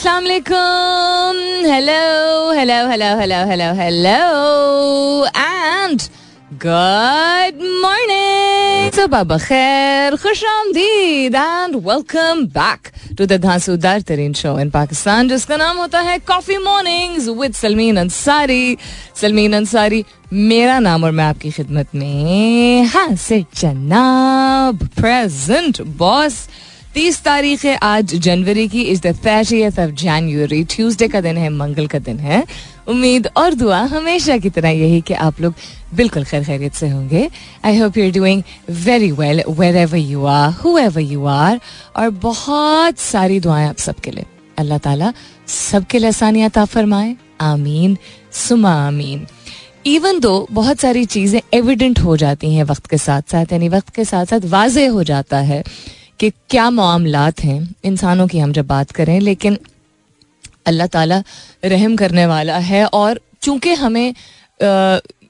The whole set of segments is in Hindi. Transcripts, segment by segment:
अस्सलाम वालेकुम hello hello hello hello hello hello and good morning सुबह बखैर खुश आमदीद and welcome back to the धांसूदार तरीन शो इन पाकिस्तान जिसका नाम होता है coffee mornings with Salmeen Ansari Salmeen Ansari मेरा नाम और मैं आपकी खिदमत में हाँ से जनाब प्रेजेंट बॉस तीस तारीख है आज जनवरी की, is the of January Tuesday का दिन है, मंगल का दिन है। उम्मीद और दुआ हमेशा की तरह यही कि आप लोग बिल्कुल खैर खैरियत से होंगे। I hope you are doing very well wherever you are whoever you are और बहुत सारी दुआएँ आप सबके लिए। अल्लाह ताला सबके लिए आसानियात फरमाए। आमीन, सुमा आमीन। इवन दो बहुत सारी चीज़ें एविडेंट हो जाती हैं वक्त के साथ साथ यानी वक्त के साथ साथ वाजे हो जाता है कि क्या मामलात हैं? इंसानों की हम जब बात करें, लेकिन अल्लाह ताला रहम करने वाला है और चूँकि हमें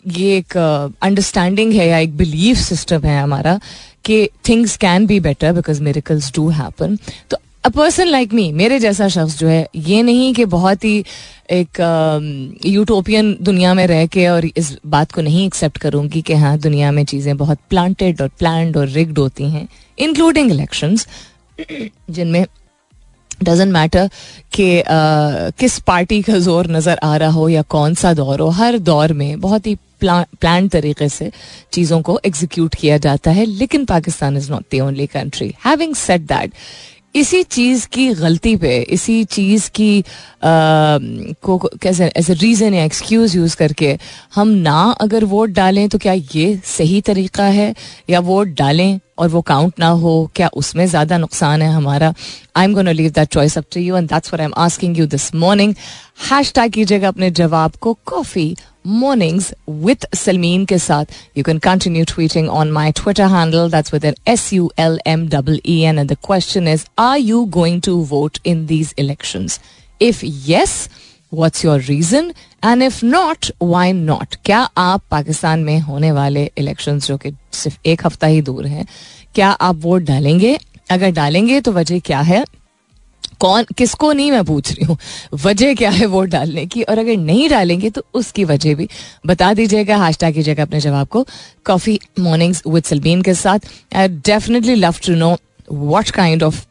ये एक अंडरस्टैंडिंग है या एक बिलीफ सिस्टम है हमारा कि things can be better because miracles do happen तो अ पर्सन लाइक मी मेरे जैसा शख्स जो है, ये नहीं कि बहुत ही एक यूटोपियन दुनिया में रह के और इस बात को नहीं एक्सेप्ट करूँगी कि हाँ दुनिया में चीज़ें बहुत प्लांटेड और प्लान और रिग्ड होती हैं इंक्लूडिंग इलेक्शंस जिनमें डजेंट मैटर कि किस पार्टी का ज़ोर नज़र आ रहा हो या कौन सा दौर हो, हर दौर में बहुत ही प्लान तरीके से चीज़ों को एग्जीक्यूट किया जाता है, लेकिन Pakistan is not the only country having set that इसी चीज़ की गलती पे इसी चीज़ की आ, को कैसे एज ए रीजन या एक्सक्यूज यूज़ करके हम ना अगर वोट डालें तो क्या ये सही तरीका है? या वोट डालें और वो काउंट ना हो, क्या उसमें ज़्यादा नुकसान है हमारा? I am gonna leave that choice up to you and that's what I am asking you this morning hashtag कीजिएगा अपने जवाब को कॉफ़ी मॉर्निंग्स विद सलमीन के साथ. You can continue tweeting on my Twitter handle that's with N S U L M double E N and the question is are you going to vote in these election if yes what's your reason and if not why not क्या आप पाकिस्तान में होने वाले इलेक्शन जो कि सिर्फ़ एक हफ़्ता ही दूर हैं क्या आप वोट डालेंगे? अगर डालेंगे तो वजह क्या है? कौन, किसको नहीं मैं पूछ रही हूँ। वजह क्या है वोट डालने की? और अगर नहीं डालेंगे तो उसकी वजह भी बता दीजिएगा हैश टैग कीजिएगा अपने जवाब को। कॉफ़ी मॉर्निंग्स विद सलबीन के साथ। I definitely love to know what kind of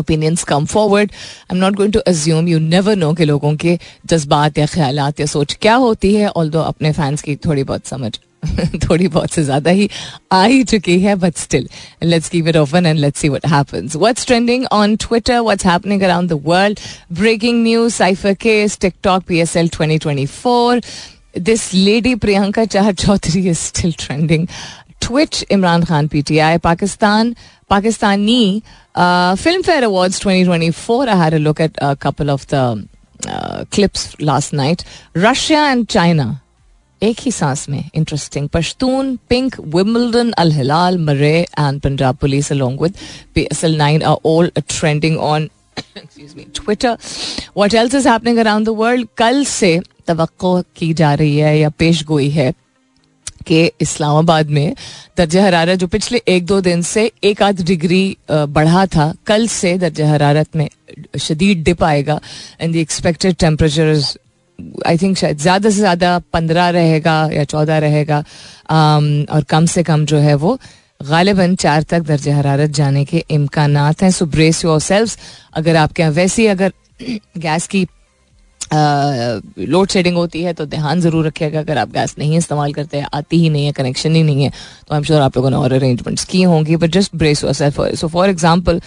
opinions come forward I am not going to assume you never know के लोगों के जज्बात या ख्याल या सोच क्या होती है ऑल अपने फैंस की थोड़ी बहुत समझ। थोड़ी बहुत से ज़्यादा ही आ ही चुकी है but still let's keep it open and let's see what happens what's trending on Twitter what's happening around the world breaking news cipher case TikTok PSL 2024 this lady Priyanka Chahar Choudhary is still trending twitch Imran Khan PTI Pakistan Pakistani film fair awards 2024 I had a look at a couple of the clips last night. Russia and China. एक ही सांस में interesting Pashtun pink Wimbledon Al Hilal Murray and Punjab police along with PSL 9 are all trending on excuse me, twitter. What else is happening around the world? कल से तो की जा रही है या पेश गोई है कि इस्लामाबाद में दर्ज हरारत जो पिछले एक दो दिन से एक आध डिग्री बढ़ा था, कल से दर्ज हरारत में शदीद डिप आएगा and the expected temperature is I think शायद ज़्यादा से ज़्यादा पंद्रह रहेगा या चौदह रहेगा um, और कम से कम जो है वो गालिबा चार तक दर्ज हरारत जाने के इम्कान हैं। सो ब्रेस योर सेल्फ अगर आपके यहाँ वैसी अगर गैस की लोड uh, शेडिंग होती है तो ध्यान ज़रूर रखिएगा। अगर आप गैस नहीं इस्तेमाल करते हैं आती ही नहीं है कनेक्शन ही नहीं है तो आई एम श्योर आप लोगों ने और अरेंजमेंट्स की होंगी। But just brace yourself so for example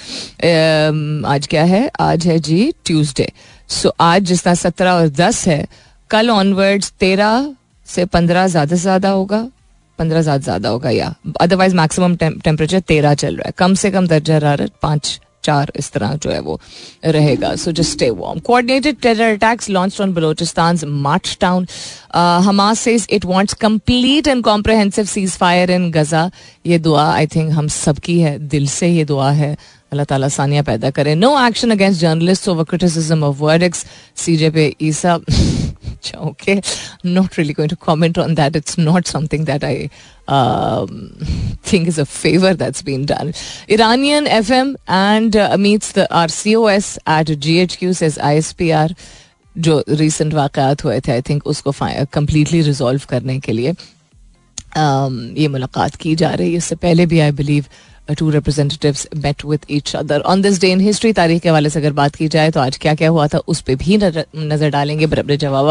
आज क्या है? आज है जी ट्यूसडे सो आज जिस तरह सत्रह और दस है, कल ऑनवर्ड्स तेरह से पंद्रह ज़्यादा से ज़्यादा होगा, पंद्रह ज़्यादा ज़्यादा होगा, या अदरवाइज़ मैक्सिमम टेम्परेचर तेरह चल रहा है। कम से कम दर्जा हरारत पाँच, चार इस तरह जो है वो रहेगा। So just stay warm coordinated terror attacks launch on Balochistan Mach town Hamas it wants complete and comprehensive ceasefire in Gaza ये दुआ आई थिंक हम सबकी है, दिल से ये दुआ है। अल्लाह ताला सानिया पैदा करे। No action against journalist over criticism of verdicts CJ पे Isa okay not really going to comment on that it's not something that I think is a favour that's been done Iranian F M and meets the R C O S at G H Q says I S P R जो रिसेंट वाकत हुए थे आई थिंक उसको कम्प्लीटली रिजॉल्व करने के लिए um, ये मुलाकात की जा रही है। इससे पहले भी I believe two representatives met with each other on this day in history तारीख के हवाले से अगर बात की जाए तो आज क्या क्या हुआ था उस पर भी नज़र डालेंगे पर अपने जवाब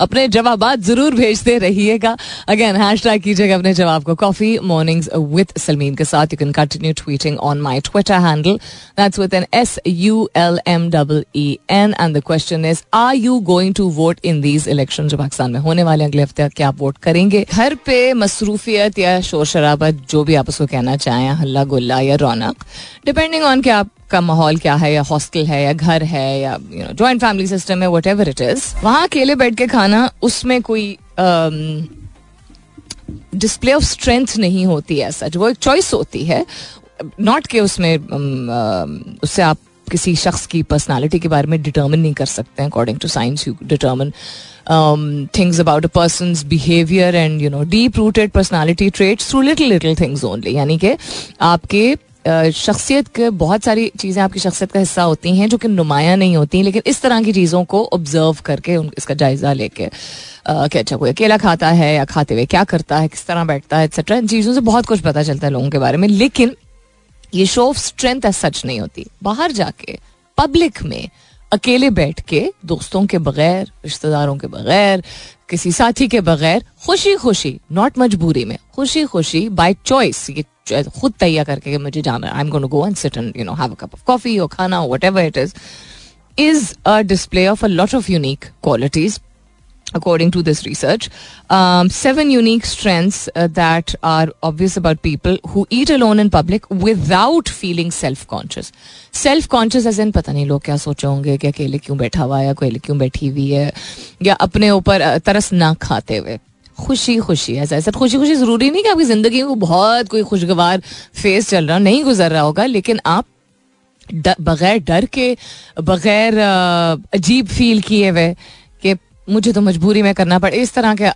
अपने जवाब ज़रूर भेजते रहिएगा अगेन हैश टैग कीजिएगा अपने जवाब को कॉफ़ी मॉर्निंग्स विद सलमीन के साथ you can continue tweeting on my Twitter handle that's with N S U L M double E N and the question is are you going to vote in these election जो पाकिस्तान में होने वाले अगले हफ़्ते क्या आप वोट करेंगे। घर पे मसरूफियत या शोर शराबत जो भी आप उसको कहना चाहें हल्ला गुल्ला या रौनक डिपेंडिंग ऑन कि आपका माहौल क्या है या हॉस्टल है या घर है या you know joint family system है वट इट इज़ वहाँ अकेले बैठ के खाना उसमें कोई डिस्प्ले ऑफ़ स्ट्रेंथ नहीं होती है सच वो एक चॉइस होती है नॉट के उसमें um, उससे आप किसी शख्स की पर्सनालिटी के बारे में डिटर्मिन नहीं कर सकते हैं according to science you determine things about a person behaviour and you know deep rooted personality traits through little little things only यानी कि आपके शख्सियत के बहुत सारी चीज़ें आपकी शख्सियत का हिस्सा होती हैं जो कि नुमाया नहीं होती, लेकिन इस तरह की चीज़ों को ऑब्ज़र्व करके उन, इसका जायज़ा लेके कि अच्छा कोई अकेला खाता है या खाते हुए क्या करता है, किस तरह बैठता है एक्सेट्रा इन चीज़ों से बहुत कुछ पता चलता है लोगों के बारे में, लेकिन ये शो ऑफ़ स्ट्रेंथ सच नहीं होती। बाहर जाके पब्लिक में अकेले बैठ के, दोस्तों के बगैर, रिश्तेदारों के बगैर, किसी साथी के बगैर खुशी खुशी नॉट मजबूरी में खुशी खुशी बाय चॉइस ये खुद तैयार करके कि मुझे जाना I am going go and sit and you know have a cup of coffee और खाना whatever it is is a display of a lot of unique qualities according to this research. Um, seven unique strengths uh, that are obvious about people who eat alone in public without feeling self-conscious. Self-conscious as in पता नहीं लोग क्या सोचे होंगे कि अकेले क्यों बैठा हुआ है अकेले क्यों बैठी हुई है या अपने ऊपर तरस ना खाते हुए खुशी खुशी ऐसा ऐसा खुशी खुशी ज़रूरी नहीं कि आपकी ज़िंदगी में बहुत कोई खुशगवार फेस चल रहा नहीं गुजर रहा होगा लेकिन आप बगैर डर के बगैर अजीब फील किए हुए मुझे तो मजबूरी में करना पड़े। इस तरह के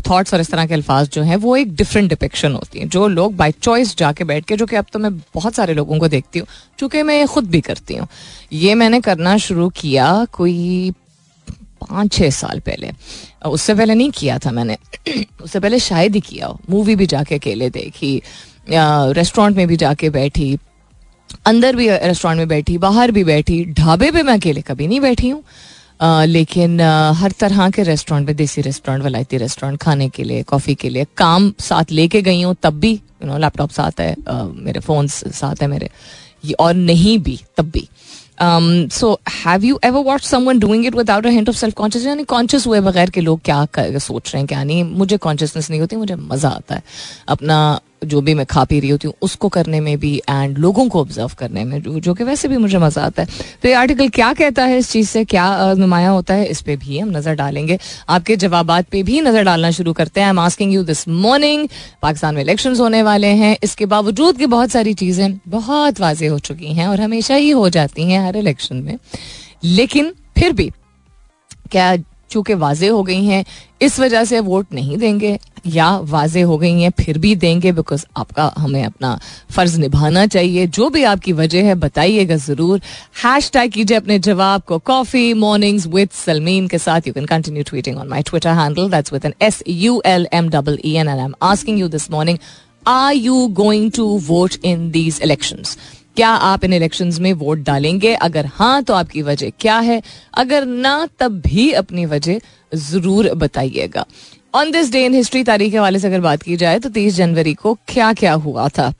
थॉट्स और इस तरह के अल्फाज जो हैं, वो एक डिफरेंट डिपिक्शन होती हैं, जो लोग बाई चॉइस जाके बैठ के, जो कि अब तो मैं बहुत सारे लोगों को देखती हूँ, चूँकि मैं खुद भी करती हूँ। ये मैंने करना शुरू किया कोई पाँच छः साल पहले। उससे पहले नहीं किया था मैंने। उससे पहले शायद ही किया मूवी भी जाके अकेले देखी रेस्टोरेंट में भी जाके बैठी, अंदर भी रेस्टोरेंट में बैठी, बाहर भी बैठी, ढाबे पे मैं अकेले कभी नहीं बैठी हूँ। लेकिन हर तरह के रेस्टोरेंट में, देसी रेस्टोरेंट वलायती रेस्टोरेंट खाने के लिए कॉफ़ी के लिए, काम साथ लेके गई हूँ, तब भी यू नो लैपटॉप साथ है मेरे फ़ोन साथ है मेरे और नहीं भी, तब भी। So have you ever watch someone doing it without a hint of self conscious यानी कॉन्शियस हुए बगैर के लोग क्या सोच रहे हैं, क्या नहीं, मुझे कॉन्शियसनेस नहीं होती, मुझे मज़ा आता है। अपना जो भी मैं खा पी रही होती हूँ उसको करने में भी एंड लोगों को ऑब्ज़र्व करने में जो, जो कि वैसे भी मुझे मज़ा आता है। तो ये आर्टिकल क्या कहता है इस चीज़ से? क्या नुमाया होता है? इस पर भी हम नज़र डालेंगे। आपके जवाब पे भी नज़र डालना शुरू करते हैं। I am asking you this morning Pakistan में इलेक्शन होने वाले हैं। इसके बावजूद की बहुत सारी चीज़ें बहुत वाजे हो चुकी हैं और हमेशा ही हो जाती हैं हर इलेक्शन में। लेकिन फिर भी क्या चूँकि वाजे हो गई हैं, इस वजह से वोट नहीं देंगे या वाजे हो गई हैं, फिर भी देंगे बिकॉज़ आपका, हमें अपना फ़र्ज़ निभाना चाहिए। जो भी आपकी वजह है, बताइएगा ज़रूर। हैश टैग कीजिए अपने जवाब को। कॉफ़ी मॉर्निंग्स विद सलमीन के साथ you can continue tweeting on my Twitter handle that's with N S U L M double E N I am asking you this morning are you going to vote in these elections क्या आप इन इलेक्शन में वोट डालेंगे? अगर हाँ तो आपकी वजह क्या है? अगर ना तब भी अपनी वजह ज़रूर बताइएगा। On this day in history तारीख के हवाले से अगर बात की जाए तो तीस जनवरी को क्या क्या हुआ था?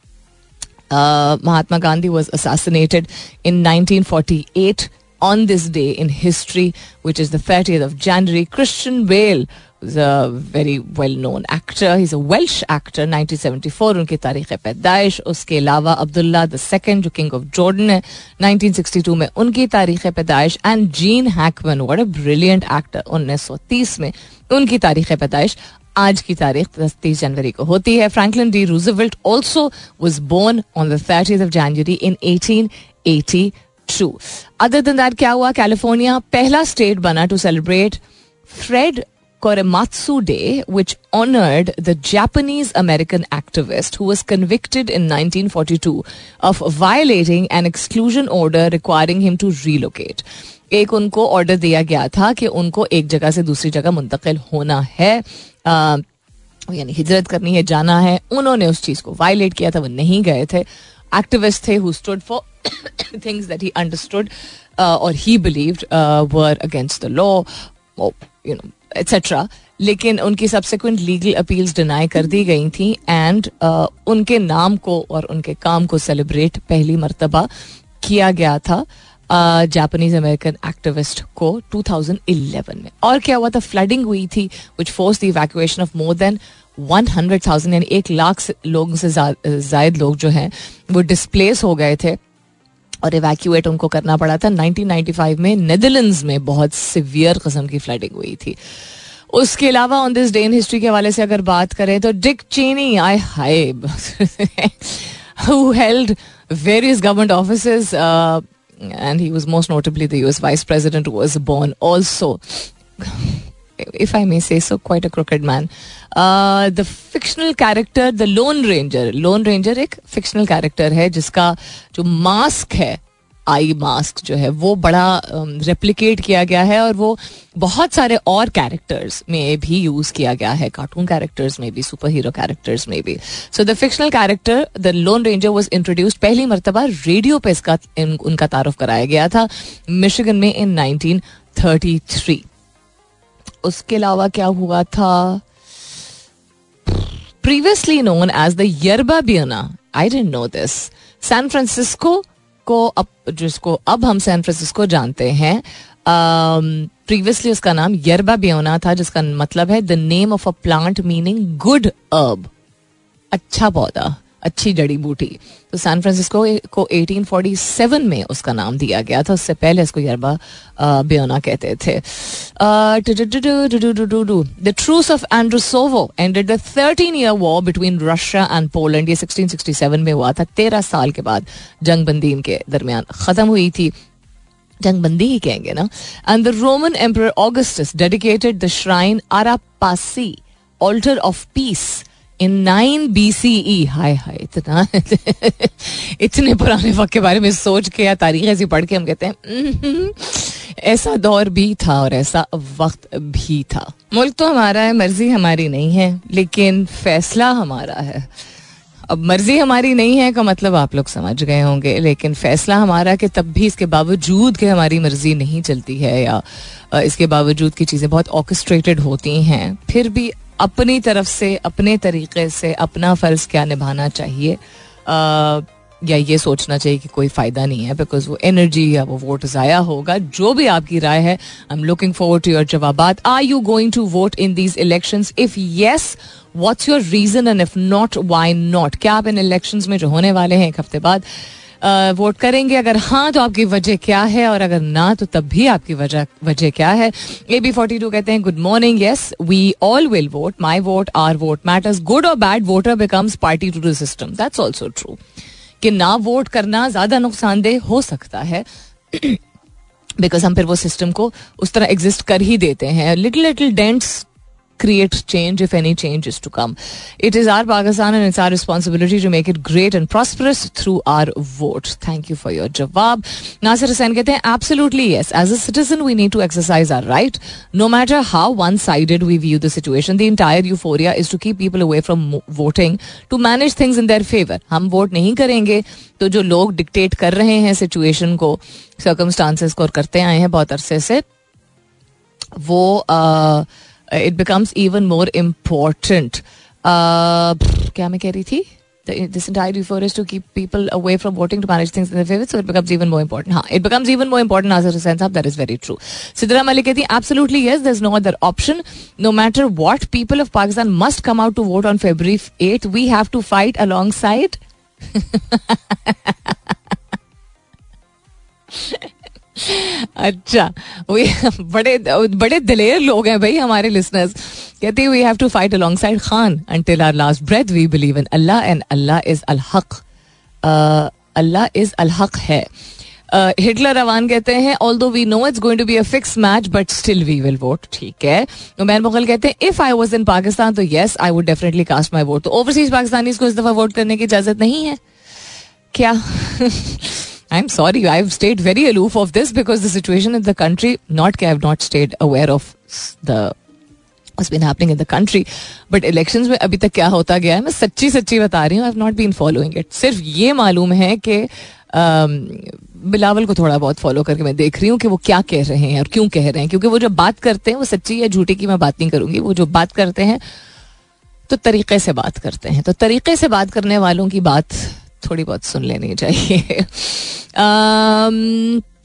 Mahatma Gandhi was assassinated in 1948 on this day in history, which is the 30th of January, Christian Bale very well known actor. He's a Welsh actor, 1974 उनकी तारीख पैदाइश उसके अलावा अब्दुल्ला द सेकंड जो किंग ऑफ़ जॉर्डन है 1962 में उनकी तारीख पैदाइश and Gene Hackman what a brilliant actor 1930 में उनकी तारीख पैदाइश आज की तारीख तीस जनवरी को होती है। Franklin D Roosevelt also was born on the thirty of January in eighteen eighty two other दिन दैट क्या हुआ? कैलिफ़ोर्निया पहला स्टेट बना to celebrate Fred Korematsu Day, which honored the Japanese American activist who was convicted in 1942 of violating an exclusion order requiring him to relocate. एक उनको ऑर्डर दिया गया था कि उनको एक जगह से दूसरी जगह मुंतकिल होना है यानी हिजरत करनी है जाना है उन्होंने उस चीज़ को वायलेट किया था वो नहीं गए थे एक्टिविस्ट थे who stood for things that he understood और he believed were against the law you know etcetera लेकिन उनकी सब्सिक्वेंट लीगल अपील्स डिनाई कर दी गई थी एंड uh, उनके नाम को और उनके काम को सेलिब्रेट पहली मरतबा किया गया था जापानीज अमेरिकन एक्टिविस्ट को 2011 में। और क्या हुआ था? फ्लडिंग हुई थी which forced the evacuation of more than one hundred thousand यानी एक लाख लोगों से जायद लोग जो हैं वो डिस्प्लेस हो गए थे। और इवैक्यूएट उनको करना पड़ा था। 1995 में नेदरलैंड्स में बहुत सिवियर कस्म की फ्लडिंग हुई थी। उसके अलावा on this day in history के हवाले से अगर बात करें तो Dick Cheney I high held various government office and he was most notably US vice president who was born also. If I may say so, quite a crooked man. Uh, the fictional character, the Lone Ranger. Lone Ranger एक fictional character है जिसका जो मास्क है आई मास्क जो है वो बड़ा रेप्लिकेट um, किया गया है और वो बहुत सारे और कैरेक्टर्स में भी यूज़ किया गया है कार्टून कैरेक्टर्स में भी सुपर हीरो कैरेक्टर्स में भी so the fictional character the lone ranger was introduced पहली मरतबा रेडियो पे इसका उनका तारुफ कराया गया था मिशिगन में इन 1933 उसके अलावा क्या हुआ था? Previously known as the Yerba Buena I don't know this San Francisco को अब जिसको अब हम सैन फ्रांसिस्को जानते हैं प्रीवियसली um, उसका नाम यरबा बियोना था जिसका मतलब है the name of a plant meaning good herb अच्छा पौधा। अच्छी जड़ी बूटी। तो सैन फ्रांसिस्को को 1847 में उसका नाम दिया गया था। उससे पहले इसको यरबा बियोना कहते थे। The truce of Andrusovo ended the 13 year war between Russia and Poland ये 1667 में हुआ था। तेरह साल के बाद जंग बंदी इनके दरमियान खत्म हुई थी। जंग बंदी ही कहेंगे ना। And the Roman emperor Augustus dedicated the shrine Ara Ara Pacis altar of peace in nine B C E हाय हाय, इतना। इतने पुराने वक्त के बारे में सोच के या तारीख ऐसी पढ़ के हम कहते हैं ऐसा दौर भी था और ऐसा वक्त भी था। मुल्क तो हमारा है, मर्ज़ी हमारी नहीं है, लेकिन फैसला हमारा है। अब मर्ज़ी हमारी नहीं है का मतलब आप लोग समझ गए होंगे, लेकिन फैसला हमारा कि तब भी इसके बावजूद कि हमारी मर्ज़ी नहीं चलती है या इसके बावजूद की चीज़ें बहुत ऑर्केस्ट्रेटेड होती हैं, फिर भी अपनी तरफ़ से, अपने तरीके से, अपना फ़र्ज़ क्या निभाना चाहिए? या ये सोचना चाहिए कि कोई फ़ायदा नहीं है बिकॉज़ वो एनर्जी या वो वोट ज़ाया होगा। जो भी आपकी राय है I am looking forward to your जवाब are you going to vote in these election if yes what's your reason and if not why not क्या आप इन इलेक्शन में जो होने वाले हैं एक हफ़्ते बाद वोट करेंगे। अगर हाँ तो आपकी वजह क्या है? और अगर ना तो तब भी आपकी वजह वजह क्या है? ए बी फोर्टी टू कहते हैं good morning yes we all will vote my vote our vote matters good और bad voter becomes party to the system that's also true कि ना वोट करना ज़्यादा नुकसानदेह हो सकता है बिकॉज़ हम फिर वो सिस्टम को उस तरह एग्जिस्ट कर ही देते हैं। Little little dents create change if any change is to come. It is our Pakistan and it's our responsibility to make it great and prosperous through our vote. Thank you for your jawab. Nasir Hussain कहते हैं absolutely yes. As a citizen we need to exercise our right. No matter how one-sided we view the situation, the entire euphoria is to keep people away from voting to manage things in their favor. हम वोट नहीं करेंगे तो जो लोग डिक्टेट कर रहे हैं सिचुएशन को सर्कमस्टांसेस को करते आए हैं बहुत अरसे से वो uh, It becomes even more important क्या मैं कह रही थी this entire euphoria is to keep people away from voting to manage things in their favor, so it becomes even more important. Huh. It becomes even more important as a sense of that is very true. Sidra Malik कहती absolutely yes, there's no other option. No matter what, people of Pakistan must come out to vote on February 8th. We have to fight alongside. अच्छा वे बड़े बड़े दिलेर लोग हैं भाई हमारे लिसनर्स कहते we have to fight alongside Khan until our last breath we believe in Allah and Allah is अल हक अल्लाह इज़ अल हक है हिटलर रवान कहते हैं although we know it's going to be a fix match but still we will vote ठीक है। उमैन मुगल कहते हैं if I was in Pakistan तो yes I would definitely cast my vote तो ओवरसीज पाकिस्तानी को इस दफ़ा वोट करने की इजाज़त नहीं है। क्या? I am sorry I have stayed very aloof of this because the situation in the country not के have not stayed aware of the been happening in the country. But elections में अभी तक क्या होता गया है मैं सच्ची सच्ची बता रही हूँ I not been following it सिर्फ़ ये मालूम है कि बिलावल को थोड़ा बहुत फॉलो करके मैं देख रही हूँ कि वो क्या कह रहे हैं और क्यों कह रहे हैं क्योंकि वो जो बात करते हैं वो सच्ची या झूठी की मैं बात नहीं करूँगी वो जो बात करते हैं तो तरीके से बात करते हैं तो तरीके से बात करने वालों की बात थोड़ी बहुत सुन लेनी चाहिए।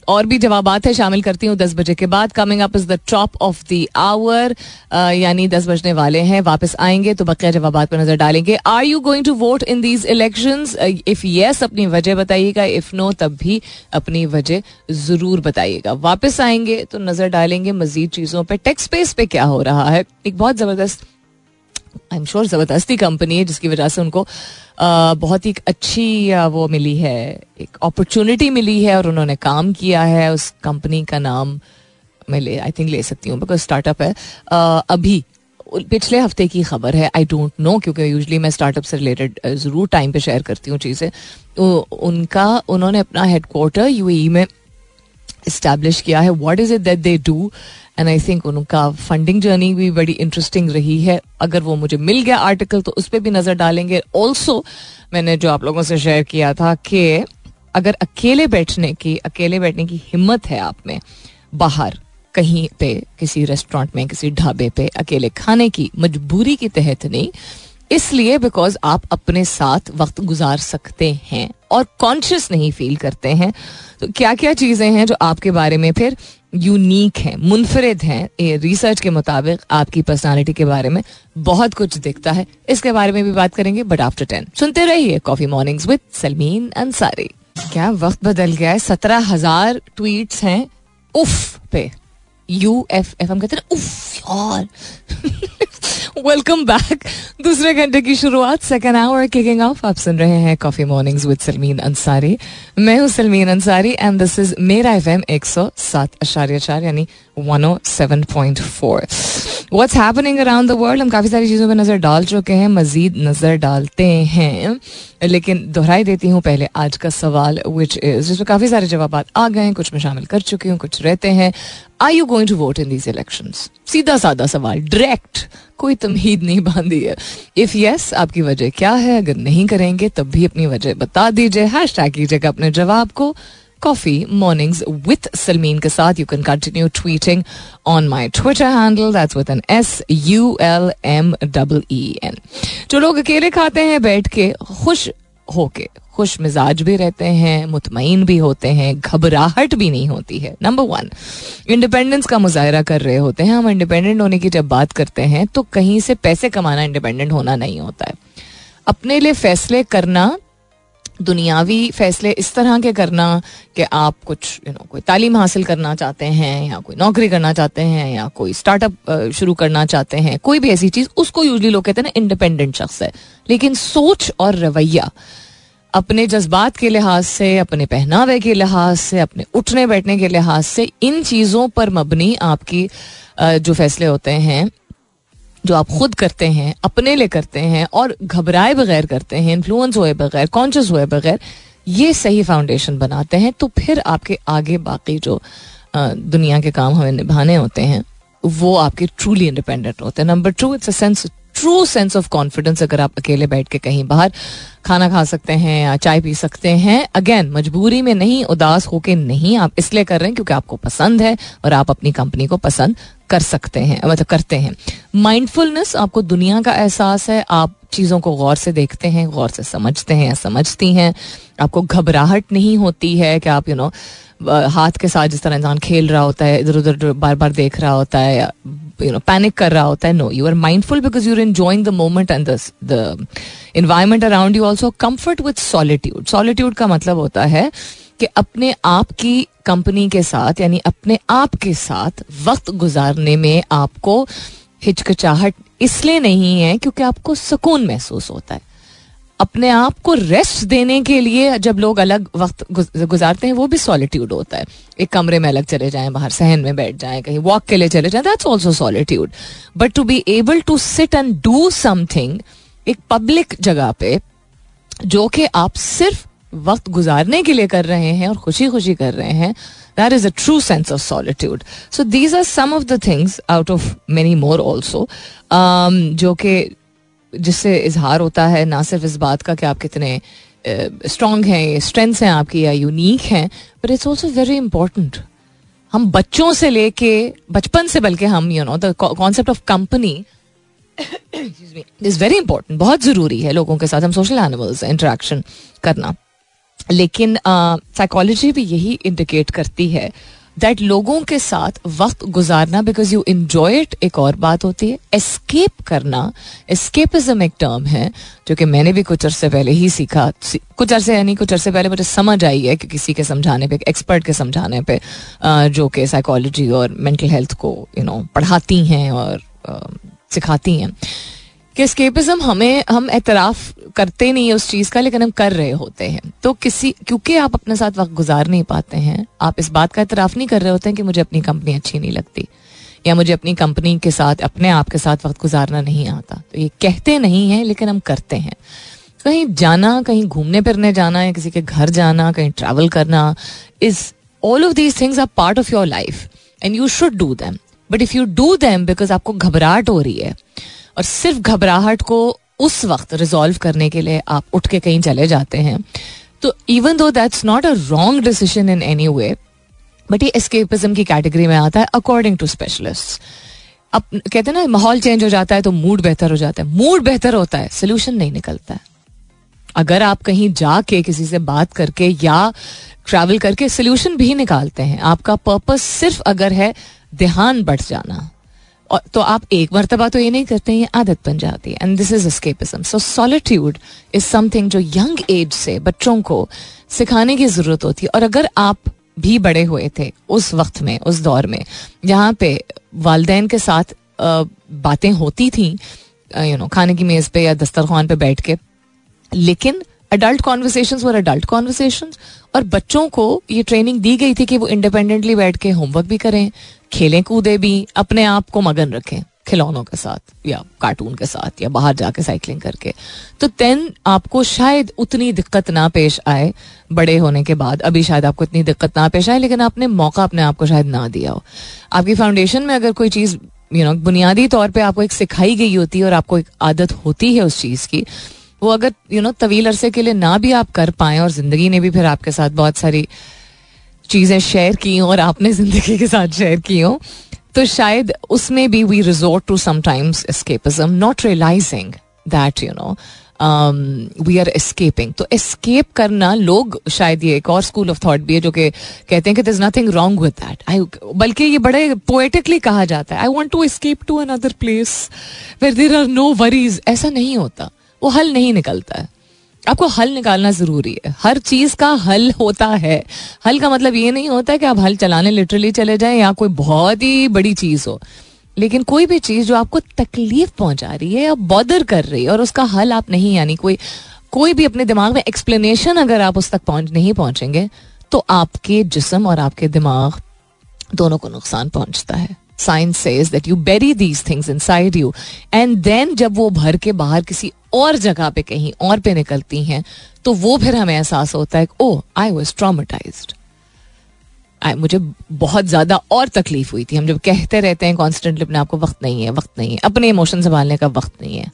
और भी जवाब है, शामिल करती हूँ दस बजे के बाद। Coming up is the top of the hour यानी दस बजने वाले हैं, वापस आएँगे तो बकिया जवाब पर नज़र डालेंगे। Are you going to vote in these election if yes अपनी वजह बताइएगा। इफ़ नो तब भी अपनी वजह ज़रूर बताइएगा। वापस आएँगे तो नज़र डालेंगे मजीद चीज़ों पर टेक्स स्पेस पे क्या हो रहा है? एक बहुत ज़बरदस्त आई एम श्योर ज़बरदस्ती कंपनी है, जिसकी वजह से उनको बहुत ही अच्छी वो मिली है, एक अपॉर्चुनिटी मिली है और उन्होंने काम किया है, उस कंपनी का नाम मैं ले आई थिंक ले सकती हूँ बिकॉज़ स्टार्टअप है। अभी पिछले हफ़्ते की खबर है आई डोंट नो क्योंकि यूजली मैं स्टार्टअप से रिलेटेड ज़रूर टाइम पे शेयर करती हूँ चीज़ें। उनका, उन्होंने अपना हेडक्वार्टर यूएई में इस्टेब्लिश किया है। What is it that they do and I think उनका फंडिंग जर्नी भी बड़ी इंटरेस्टिंग रही है। अगर वो मुझे मिल गया आर्टिकल तो उस पर भी नज़र डालेंगे। ऑल्सो मैंने जो आप लोगों से शेयर किया था कि अगर अकेले बैठने की, अकेले बैठने की हिम्मत है आप में, बाहर कहीं पे, किसी रेस्टोरेंट में, किसी ढाबे पे अकेले खाने की मजबूरी के तहत नहीं, इसलिए बिकॉज़ आप अपने साथ वक्त गुजार सकते हैं और कॉन्शियस नहीं फील करते हैं। तो क्या क्या चीज़ें हैं जो आपके बारे में फिर यूनिक हैं, मुनफरद हैं रिसर्च के मुताबिक आपकी पर्सनालिटी के बारे में बहुत कुछ दिखता है। इसके बारे में भी बात करेंगे बट आफ्टर टेन सुनते रहिए coffee mornings with Salmeen Ansari क्या वक्त बदल गया है? सत्रह हज़ार ट्वीट हैं उफ पे। यू एफ़ एफ़ हम कहते हैं उफ, यार। वेलकम बैक दूसरे घंटे की शुरुआत सेकेंड आवर किकिंग ऑफ़ आप सुन रहे हैं coffee mornings with Salmeen Ansari मैं हूँ Salmeen Ansari and this is मेरा एफ़ एम एक सौ सात अशार्य चार, यानी one O seven point four what's happening around the world हम काफ़ी सारी चीज़ों पर नज़र डाल चुके हैं, मजीद नज़र डालते हैं। लेकिन दोहराई देती हूँ पहले आज का सवाल विच इज़ जिसमें काफ़ी सारे जवाब आ गए हैं, कुछ में शामिल कर चुकी हूँ, कुछ रहते हैं। I you going to vote in these election सीधा साधा सवाल डायरेक्ट कोई तमहीद नहीं बांधी है। इफ़ यस yes, आपकी वजह क्या है? अगर नहीं करेंगे तब भी अपनी वजह बता दीजिए। हैश टैग कीजिएगा अपने जवाब को। कॉफ़ी मॉर्निंग्स विथ सलमीन के साथ। You can continue tweeting on my Twitter handle that's with N S U L M double E N जो लोग अकेले खाते हैं बैठ के खुश होके। खुश मिजाज भी रहते हैं मुतमिन भी होते हैं, घबराहट भी नहीं होती है। नंबर वन इंडिपेंडेंस का मुजाहरा कर रहे होते हैं। हम इंडिपेंडेंट होने की जब बात करते हैं तो कहीं से पैसे कमाना इंडिपेंडेंट होना नहीं होता है। अपने लिए फैसले करना दुनियावी फैसले इस तरह के करना कि आप कुछ यू नो कोई तालीम हासिल करना चाहते हैं या कोई नौकरी करना चाहते हैं या कोई स्टार्टअप शुरू करना चाहते हैं, कोई भी ऐसी चीज़, उसको यूजली लोग कहते हैं ना इंडिपेंडेंट शख्स है। लेकिन सोच और रवैया, अपने जज्बात के लिहाज से, अपने पहनावे के लिहाज से, अपने उठने बैठने के लिहाज से, इन चीज़ों पर मबनी आपकी जो फैसले होते हैं जो आप खुद करते हैं, अपने लिए करते हैं और घबराए बगैर करते हैं इन्फ्लुएंस हुए बगैर कॉन्शियस हुए बगैर, ये सही फाउंडेशन बनाते हैं तो फिर आपके आगे बाकी जो दुनिया के काम हमें निभाने होते हैं, वो आपके ट्रूली इंडिपेंडेंट होते हैं। Number two it's a sense true sense of confidence अगर आप अकेले बैठ के कहीं बाहर खाना खा सकते हैं या चाय पी सकते हैं अगेन मजबूरी में नहीं, उदास होके नहीं आप इसलिए कर रहे हैं क्योंकि आपको पसंद है और आप अपनी कंपनी को पसंद कर सकते हैं मतलब करते हैं। माइंडफुलनेस आपको दुनिया का एहसास है आप चीज़ों को गौर से देखते हैं गौर से समझते हैं समझती हैं। आपको घबराहट नहीं होती है कि आप यू you नो know, हाथ के साथ जिस तरह इंसान खेल रहा होता है इधर उधर बार बार देख रहा होता है या नो पैनिक कर रहा होता है no you are mindful because you are enjoying the moment and the environment around you also comfort with solitude solitude का मतलब होता है कि अपने आप की कंपनी के साथ, यानी अपने आप के साथ वक्त गुजारने में आपको हिचकिचाहट इसलिए नहीं है क्योंकि आपको सुकून महसूस होता है। अपने आप को रेस्ट देने के लिए जब लोग अलग वक्त गुजारते हैं, वो भी सॉलिट्यूड होता है। एक कमरे में अलग चले जाएँ, बाहर सहन में बैठ जाएँ, कहीं वॉक के लिए चले जाएँ that's also solitude but to be able to sit and do something एक पब्लिक जगह पे, जो कि आप सिर्फ़ वक्त गुजारने के लिए कर रहे हैं और खुशी खुशी कर रहे हैं that is a true sense of solitude so these are some of the things out of many more also जो कि जिससे इजहार होता है ना सिर्फ़ इस बात का कि आप कितने स्ट्रांग uh, हैं स्ट्रेंथ्स हैं आपकी या यूनिक हैं but it's also very important हम बच्चों से लेके बचपन से बल्कि हम you know the concept of company is very important बहुत ज़रूरी है लोगों के साथ हम सोशल एनिमल्स इंटरेक्शन करना। लेकिन साइकोलॉजी भी यही इंडिकेट करती है दैट लोगों के साथ वक्त गुजारना बिकॉज़ यू इंजॉय इट एक और बात होती है एस्केप करना। एस्केपिज्म एक टर्म है जो कि मैंने भी कुछ अरसे पहले ही सीखा। कुछ अरसे यानी कुछ अरसे पहले मुझे समझ आई है कि किसी के समझाने पे एक्सपर्ट के समझाने पे जो कि साइकोलॉजी और मेंटल हेल्थ को यू you नो know, पढ़ाती हैं और सिखाती हैं। कि स्केपिज्म हमें, हम एतराफ़ करते नहीं है उस चीज़ का, लेकिन हम कर रहे होते हैं। तो किसी, क्योंकि आप अपने साथ वक्त गुजार नहीं पाते हैं, आप इस बात का एतराफ़ नहीं कर रहे होते हैं कि मुझे अपनी कंपनी अच्छी नहीं लगती, या मुझे अपनी कंपनी के साथ, अपने आप के साथ वक्त गुजारना नहीं आता। तो ये कहते नहीं हैं, लेकिन हम करते हैं। कहीं जाना, कहीं घूमने फिरने जाना, या किसी के घर जाना, कहीं ट्रैवल करना is all of these things are part of your life and you should do them but if you do them because आपको घबराहट हो रही है और सिर्फ़ घबराहट को उस वक्त रिजॉल्व करने के लिए आप उठ के कहीं चले जाते हैं। तो even though that's not a wrong decision in any way but ये एस्केपिज्म की कैटेगरी में आता है अकॉर्डिंग टू स्पेशलिस्ट अब कहते हैं ना, माहौल चेंज हो जाता है तो मूड बेहतर हो जाता है। मूड बेहतर होता है सोल्यूशन नहीं निकलता है। अगर आप कहीं जाके किसी से बात करके या ट्रैवल करके सोल्यूशन भी निकालते हैं, आपका पर्पस सिर्फ़ अगर है, ध्यान बढ़ जाना। तो आप एक मरतबा तो ये नहीं करते, ये आदत बन जाती है। And this is escapism so solitude is something जो यंग एज से बच्चों को सिखाने की ज़रूरत होती है। और अगर आप भी बड़े हुए थे उस वक्त में, उस दौर में जहाँ पे वालदेन के साथ बातें होती थी यू नो खाने की मेज पे या दस्तरखान पे बैठ के, लेकिन adult conversation were adult conversation और बच्चों को ये ट्रेनिंग दी गई थी कि वो इंडिपेंडेंटली बैठ के होमवर्क भी करें, खेलें, कूदे भी, अपने आप को मगन रखें, खिलौनों के साथ या कार्टून के साथ या बाहर जाके साइकिलिंग करके। तो देन आपको शायद उतनी दिक्कत ना पेश आए, बड़े होने के बाद। अभी शायद आपको इतनी दिक्कत ना पेश आए, लेकिन आपने मौका अपने आप को शायद ना दिया हो। आपकी फाउंडेशन में अगर कोई चीज़ यू नो बुनियादी तौर पे आपको एक सिखाई गई होती है और आपको एक आदत होती है उस चीज़ की वो अगर यू नो तवील अरसे के लिए ना भी आप कर पाए और ज़िंदगी ने भी फिर आपके साथ बहुत सारी चीज़ें शेयर की और आपने ज़िंदगी के साथ शेयर की हो तो शायद उसमें भी we resort to sometimes escapism not realising that you know we are escaping तो एस्केप करना लोग शायद ये एक और स्कूल ऑफ़ थॉट भी है जो कि कहते हैं कि there nothing wrong with that I बल्कि ये बड़े पोएटिकली कहा जाता है I want to escape to another place where there are no worries ऐसा नहीं होता। वो हल नहीं निकलता है। आपको हल निकालना ज़रूरी है। हर चीज़ का हल होता है। हल का मतलब ये नहीं होता है कि आप हल चलाने लिटरली चले जाएँ या कोई बहुत ही बड़ी चीज़ हो। लेकिन कोई भी चीज़ जो आपको तकलीफ़ पहुँचा रही है या बॉदर कर रही है और उसका हल आप नहीं, यानी कोई कोई भी अपने दिमाग में एक्सप्लेनेशन अगर आप उस तक पहुँच, नहीं पहुँचेंगे तो आपके जिसम और आपके दिमाग दोनों को नुकसान पहुँचता है। Science says that you bury these things inside you and then जब वो भर के बाहर किसी और जगह पे कहीं और पे निकलती हैं तो वो फिर हमें एहसास होता है ओ आई वॉज़ ट्रामेटाइज मुझे बहुत ज़्यादा और तकलीफ़ हुई थी। हम जब कहते रहते हैं कॉन्स्टेंटली अपने आपको वक्त नहीं है, वक्त नहीं है। अपने इमोशन संभालने का वक्त नहीं है।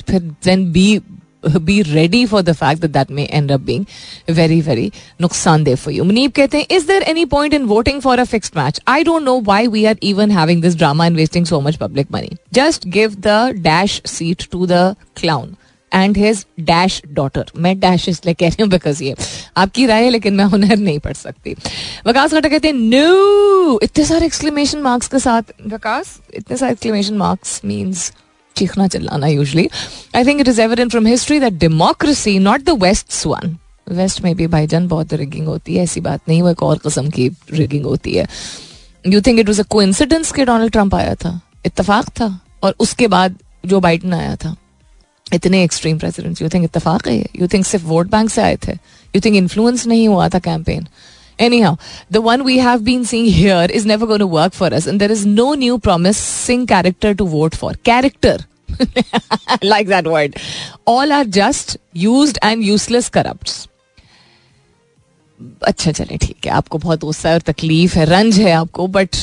फिर then be be ready for the fact that may end up being very very नुकसानदेह फॉर यू मुनीब कहते हैं is there any point in voting for a fixed match I don't know why we are even having this drama and wasting so much public money just give the dash seat to the clown and his dash daughter मैं डैश इसलिए कह रही हूँ बिकॉज ये आपकी राय है लेकिन मैं हुनर नहीं पढ़ सकती वकास खट्टा कहते हैं नो इतने सारे एक्सक्लेमेशन मार्क्स के साथ वकास इतने सारे एक्सक्लेमेशन मार्क्स मीन्स चीखना चिल्लाना usually I think it is evident from history that democracy not the west one west में भी भाईजान बहुत रिगिंग होती है, ऐसी बात नहीं, वो एक और किस्म की रिगिंग होती है. You think it was a coincidence के डोनाल्ड ट्रंप आया था? इतफाक था? और उसके बाद जो बाइडन आया था? इतने एक्सट्रीम प्रेसिडेंट्स यू थिंक इतफाक है यू? थिंक सिर्फ़ वोट बैंक से आए थे? यू थिंक इन्फ्लुएंस नहीं हुआ था campaign anyhow the one we have been seeing here is never gone to work for us and there is no new promising character to vote for character like that word all are just use and useless corrupt अच्छा चले ठीक है। आपको बहुत गुस्सा है और तकलीफ़ है। रंज है आपको but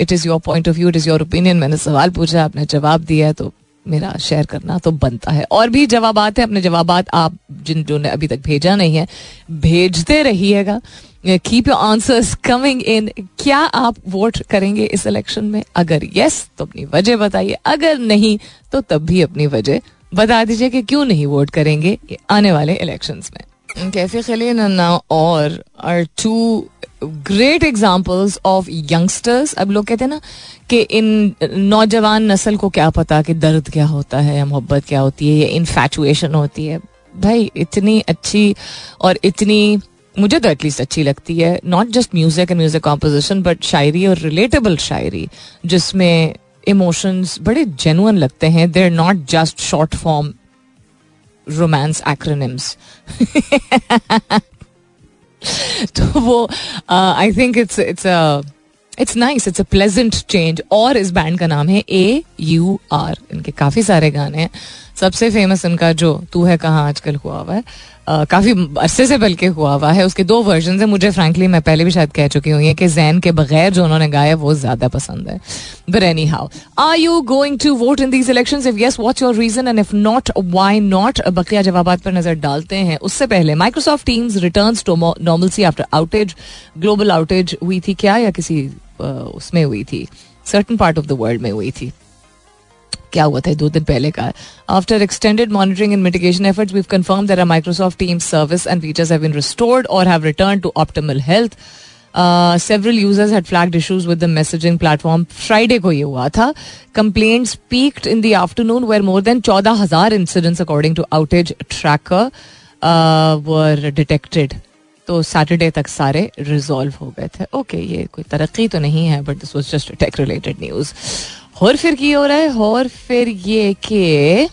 it is your point of view it is your opinion मैंने सवाल पूछा, आपने जवाब दिया है तो मेरा शेयर करना तो बनता है। और भी जवाब आते हैं, अपने जवाब आप जिन जो ने अभी तक भेजा नहीं है, भेजते रहिएगा। Keep your answers coming in क्या आप वोट करेंगे इस इलेक्शन में? अगर यस तो अपनी वजह बताइए। अगर नहीं तो तब भी अपनी वजह बता दीजिए कि क्यों नहीं वोट करेंगे आने वाले इलेक्शंस में। कैफ़े खलीन और are two great examples of youngsters अब लोग कहते हैं ना कि इन नौजवान नस्ल को क्या पता कि दर्द क्या होता है या मोहब्बत क्या होती है या इनफैचुएशन होती है। भाई, इतनी अच्छी और इतनी मुझे तो एटलीस्ट अच्छी लगती है not just music and music composition but शायरी और रिलेटेबल शायरी, जिसमें इमोशंस बड़े जेनुअन लगते हैं. There not just short form romance acronyms तो वो I think it's it's it's nice it's a pleasant change और इस बैंड का नाम है ए यू आर इनके काफ़ी सारे गाने हैं. सबसे फ़ेमस इनका जो तू है कहाँ आजकल हुआ हुआ है? काफ़ी अरसे से बल्कि हुआ हुआ है। उसके दो वर्जन है। मुझे फ्रेंकली मैं पहले भी शायद कह चुकी हूँ कि जैन के बगैर जो उन्होंने गाया वो ज़्यादा पसंद है। But anyhow are you going to vote in these election if yes what your reason and if not why not बकिया जवाब पर नज़र डालते हैं। उससे पहले Microsoft Teams return to normalcy after outage global outage हुई थी क्या? या किसी उसमें हुई थी? Certain part of the world में हुई थी। क्या हुआ था दो दिन पहले का? After extended monitoring and mitigation efforts we confirm there are Microsoft team service and features have been restored और have return to optimal health several users had flagged issues with the messaging platform Friday को ये हुआ था। Complaints peaked in the afternoon were more than चौदह हज़ार incidents according to outage tracker were detected तो सैटरडे तक सारे रिजॉल्व हो गए थे। ओके okay, ये कोई तरक्की तो नहीं है but this was just tech related news और फिर की हो रहा है, और फिर ये कि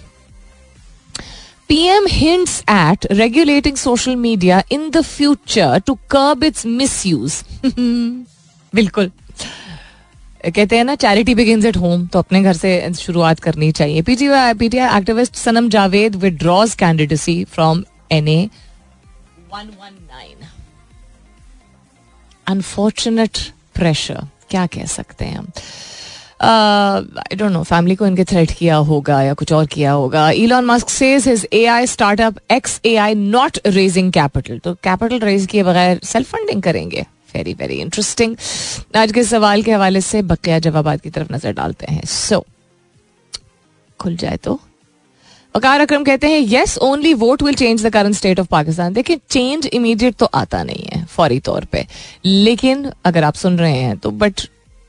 PM hints at regulating social media in the future to curb its misuse बिल्कुल। कहते हैं ना चैरिटी बिगिंस एट होम तो अपने घर से शुरुआत करनी चाहिए। PTI PTI activist Sanam Javed withdraws candidacy from N A one one nine unfortunate pressure क्या कह सकते हैं हम? आई डोंट नो फैमिली को इनके थ्रेट किया होगा या कुछ और किया होगा। Elon Musk says his AI startup X AI not raising capital तो कैपिटल रेज किए बगैर सेल्फ फंडिंग करेंगे। वेरी वेरी इंटरेस्टिंग आज के सवाल के हवाले से बकिया जवाब की तरफ़ नज़र डालते हैं। सो so, खुल जाए तो। वकार अक्रम कहते हैं yes only vote will change the current state of Pakistan देखिए चेंज इमीडिएट तो आता नहीं है फौरी तौर पे। लेकिन अगर आप सुन रहे हैं तो बट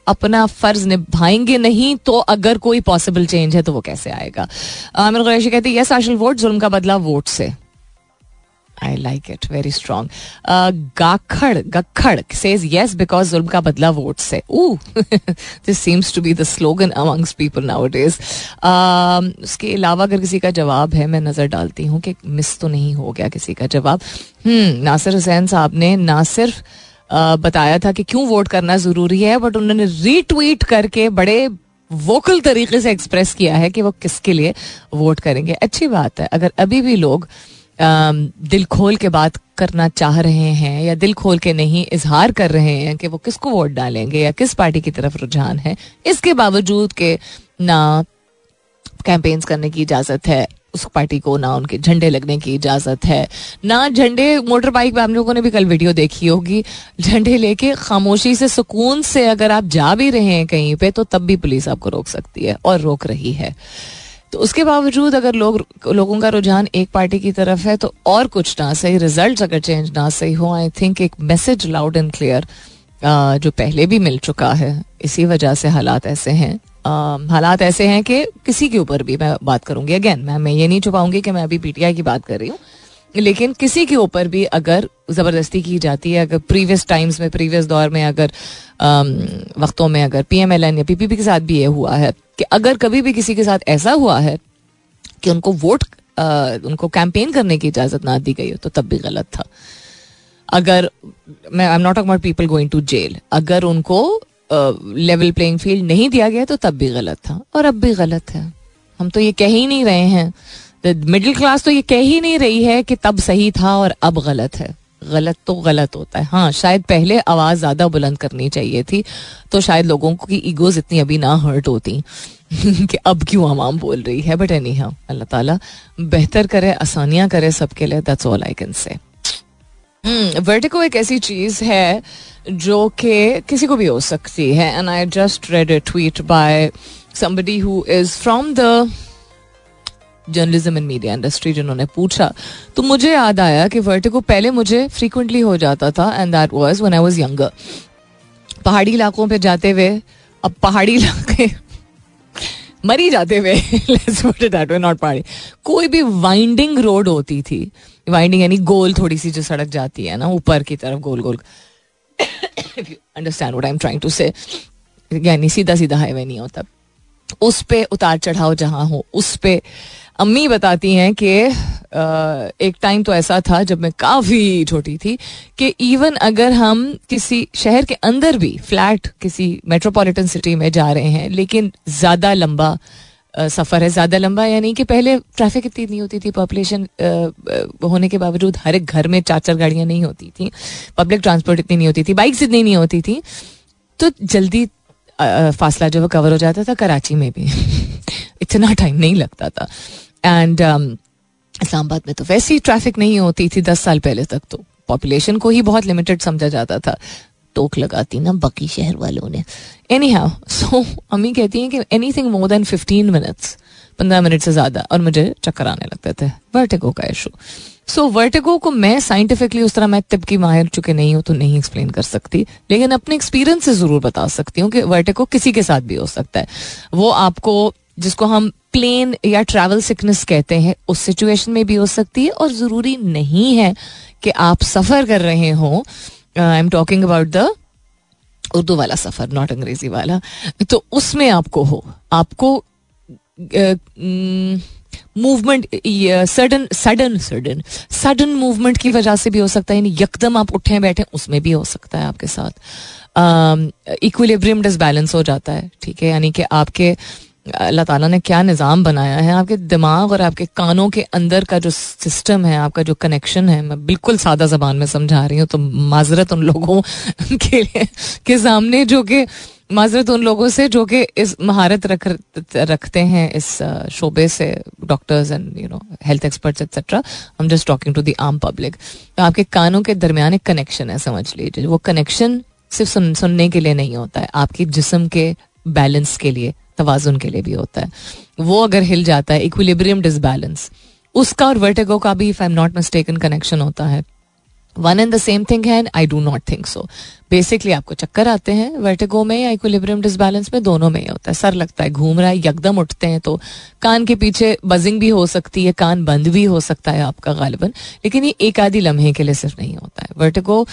अपना फ़र्ज़ निभाएँगे नहीं तो अगर कोई पॉसिबल चेंज है तो वो कैसे आएगा? आमिर कुरैशी कहते यस आई वोट जुल्म का बदला वोट से। I like it very strong Gakhar Gakhar says yes because जुल्म का बदला वोट से। ओ this seems to be the slogan amongst people now is उसके अलावा अगर किसी का जवाब है, मैं नज़र डालती हूँ कि मिस तो नहीं हो गया किसी का जवाब। हम्म नासिर हुसैन साहब ने ना सिर्फ़ बताया था कि क्यों वोट करना ज़रूरी है बट उन्होंने रीट्वीट करके बड़े वोकल तरीके से एक्सप्रेस किया है कि वो किसके लिए वोट करेंगे। अच्छी बात है, अगर अभी भी लोग दिल खोल के बात करना चाह रहे हैं या दिल खोल के नहीं इजहार कर रहे हैं कि वो किसको वोट डालेंगे या किस पार्टी की तरफ़ रुझान है, इसके बावजूद के ना कैंपेन्स करने की इजाज़त है। उस पार्टी को ना उनके झंडे लगने की इजाज़त है, ना झंडे मोटर बाइक पे आप लोगों ने भी कल वीडियो देखी होगी। झंडे लेके खामोशी से, सुकून से अगर आप जा भी रहे हैं कहीं पे तो तब भी पुलिस आपको रोक सकती है और रोक रही है। तो उसके बावजूद अगर लोग, लोगों का रुझान एक पार्टी की तरफ़ है तो और कुछ ना सही रिज़ल्ट अगर चेंज ना सही हो आई थिंक एक मैसेज लाउड एंड क्लियर जो पहले भी मिल चुका है, इसी वजह से हालात ऐसे हैं। हालात ऐसे हैं कि किसी के ऊपर भी मैं बात करूँगी। अगेन मैं मैं ये नहीं छुपाऊँगी कि मैं अभी पीटीआई की बात कर रही हूँ। लेकिन किसी के ऊपर भी अगर ज़बरदस्ती की जाती है, अगर प्रीवियस टाइम्स में प्रीवियस दौर में अगर वक्तों में अगर पी एम एल एन या पी पी पी के साथ भी ये हुआ है कि अगर कभी भी किसी के साथ ऐसा हुआ है कि उनको वोट उनको कैंपेन करने की इजाज़त ना दी गई हो तो तब भी गलत था। अगर मैं I am not about people going to jail अगर उनको लेवल प्लेइंग फ़ील्ड नहीं दिया गया तो तब भी गलत था, और अब भी गलत है। हम तो ये कह ही नहीं रहे हैं। मिडिल क्लास तो ये कह ही नहीं रही है कि तब सही था और अब गलत है। गलत तो गलत होता है। हाँ शायद पहले आवाज़ ज़्यादा बुलंद करनी चाहिए थी तो शायद लोगों की ईगोज इतनी अभी ना हर्ट होती कि अब क्यों आवाम बोल रही है। बट एनी हाँ अल्लाह ताला बेहतर करे, आसानियाँ करे सबके लिए। That's all I can say vertigo एक ऐसी चीज़ है जो कि किसी को भी हो सकती है and I just read a tweet by somebody who is from the journalism in media industry जिन्होंने पूछा तो मुझे याद आया कि वर्टिको पहले मुझे फ्रीक्वेंटली हो जाता था and that was when I was younger पहाड़ी इलाकों पे जाते हुए, अब पहाड़ी इलाके मरी जाते हुए नॉट पहाड़ी। कोई भी वाइंडिंग रोड होती थी वाइंडिंग यानी गोल थोड़ी सी जो सड़क जाती है ना, ऊपर की तरफ़ गोल गोल। Understand I am trying to say यानी सीधा सीधा हाईवे नहीं होता। उस पे उतार चढ़ाव जहाँ हो, उस पे अम्मी बताती हैं कि एक टाइम तो ऐसा था जब मैं काफ़ी छोटी थी कि इवन अगर हम किसी शहर के अंदर भी फ्लैट किसी मेट्रोपॉलिटन सिटी में जा रहे हैं, लेकिन ज़्यादा लंबा सफ़र है ज़्यादा लंबा यानी कि पहले ट्रैफ़िक इतनी नहीं होती थी पॉपुलेशन होने के बावजूद हर एक घर में चार चार गाड़ियाँ नहीं होती थी पब्लिक ट्रांसपोर्ट इतनी नहीं होती थी बाइक्स इतनी नहीं होती थी तो जल्दी फासला जो वो कवर हो जाता था कराची में भी। इतना टाइम नहीं लगता था। एंड um, इस्लामाबाद में तो वैसी ट्रैफ़िक नहीं होती थी दस साल पहले तक तो पॉपुलेशन को ही बहुत लिमिटेड समझा जाता था। टोक लगाती ना बाकी शहर वालों ने। एनी हाउ सो अम्मी कहती हैं कि anything more than fifteen minutes पंद्रह मिनट से ज़्यादा, और मुझे चक्कर आने लगते थे। वर्टिगो का इशू सो वर्टिगो को मैं साइंटिफिकली उस तरह मैं तिब की माहिर चुके नहीं हूँ तो नहीं एक्सप्लेन कर सकती। लेकिन अपने एक्सपीरियंस से ज़रूर बता सकती हूँ कि वर्टिगो किसी के साथ भी हो सकता है। वो आपको, जिसको हम प्लेन या ट्रैवल सिकनेस कहते हैं, उस सिचुएशन में भी हो सकती है, और ज़रूरी नहीं है कि आप सफ़र कर रहे हो। I am talking about the Urdu वाला सफ़र नॉट अंग्रेज़ी वाला। तो उसमें आपको हो, आपको movement sudden sudden sudden sudden movement की वजह से भी हो सकता है, यानी यकदम आप उठे बैठे उसमें भी हो सकता है आपके साथ। इक्विलिब्रियम डिसबैलेंस हो जाता है, ठीक है? यानी कि आपके अल्लाह ताला ने क्या निज़ाम बनाया है? आपके दिमाग और आपके कानों के अंदर का जो सिस्टम है आपका जो कनेक्शन है मैं बिल्कुल सादा जबान में समझा रही हूँ। तो माजरत उन लोगों के लिए के सामने जो कि माजरत उन लोगों से जो कि इस महारत रख रखते हैं इस शोबे से doctors and you know health experts etcetera हम जस्ट टॉकिंग टू द आम पब्लिक तो आपके कानों के दरमियान एक कनेक्शन है समझ लीजिए। वो कनेक्शन सिर्फ़ सुन, सुनने के लिए नहीं होता है आपके जिसम के बैलेंस के लिए। तोज़ुन के लिए भी होता है। वो अगर हिल जाता है इक्विलिब्रियम डिसबैलेंस उसका और वर्टिगो का भी if I am not mistaken connection होता है। One and the same thing है I do not think so basically आपको चक्कर आते हैं वर्टिगो में या इक्विलिब्रियम डिसबैलेंस में दोनों में ही होता है। सर लगता है घूम रहा है यकदम उठते हैं तो कान के पीछे बजिंग भी हो सकती है कान बंद भी हो सकता है आपका गालिबन लेकिन ये एक आधी लम्हे के लिए सिर्फ़ नहीं होता है। वर्टिगो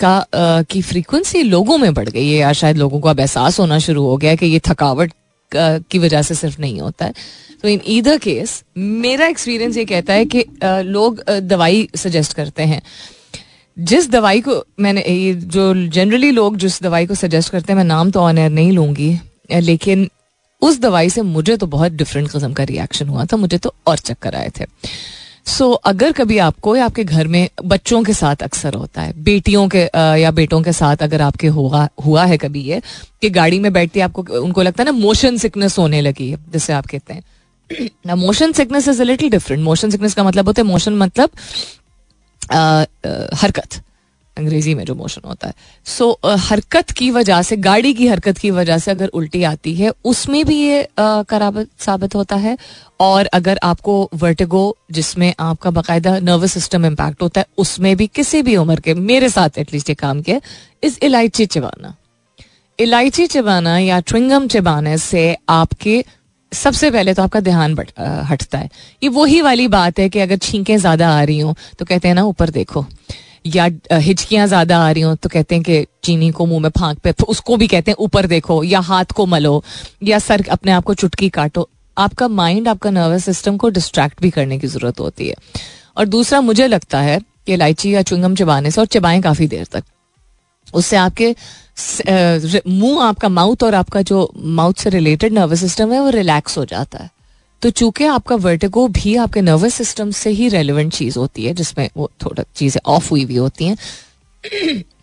का आ, की फ्रीक्वेंसी लोगों में बढ़ गई है। या शायद लोगों को अब एहसास होना शुरू हो गया कि ये थकावट की वजह से सिर्फ़ नहीं होता है। तो इन ईदर केस मेरा एक्सपीरियंस ये कहता है कि लोग दवाई सजेस्ट करते हैं। जिस दवाई को मैंने जो जनरली लोग जिस दवाई को सजेस्ट करते हैं, मैं नाम तो ऑन एयर नहीं लूँगी लेकिन उस दवाई से मुझे तो बहुत डिफरेंट कस्म का रिएक्शन हुआ था, मुझे तो और चक्कर आए थे। सो so, अगर कभी आपको या आपके घर में बच्चों के साथ अक्सर होता है बेटियों के या बेटों के साथ अगर आपके हुआ हुआ है कभी ये कि गाड़ी में बैठती आपको उनको लगता है ना मोशन सिकनेस होने लगी है जिसे आप कहते हैं। ना motion sickness is a little different motion sickness का मतलब होता है मोशन मतलब हरकत। अंग्रेज़ी में जो मोशन होता है। सो so, uh, हरकत की वजह से गाड़ी की हरकत की वजह से अगर उल्टी आती है उसमें भी ये uh, कराबत साबित होता है। और अगर आपको वर्टिगो जिसमें आपका बाकायदा नर्वस सिस्टम इम्पैक्ट होता है उसमें भी किसी भी उम्र के मेरे साथ एटलीस्ट ये काम किया इस इलायची चिबाना। इलायची चिबाना या ट्विंगम चिबाने से आपके सबसे पहले तो आपका ध्यान हटता है। ये वही वाली बात है कि अगर छींकें ज़्यादा आ रही हो तो कहते हैं ना ऊपर देखो। या हिचकियाँ ज़्यादा आ रही हो तो कहते हैं कि चीनी को मुँह में फांक पे तो उसको भी कहते हैं ऊपर देखो, या हाथ को मलो, या सर अपने आप को चुटकी काटो। आपका माइंड आपका नर्वस सिस्टम को डिस्ट्रैक्ट भी करने की ज़रूरत होती है। और दूसरा, मुझे लगता है कि इलायची या चुंगम चबाने से, और चबाएँ काफ़ी देर तक, उससे आपके मुँह, आपका माउथ और आपका जो माउथ से रिलेटेड नर्वस सिस्टम है, वो रिलैक्स हो जाता है। तो चूँकि आपका वर्टिगो भी आपके नर्वस सिस्टम से ही रेलिवेंट चीज़ होती है, जिसमें वो थोड़ा चीज़ें ऑफ़ हुई हुई होती हैं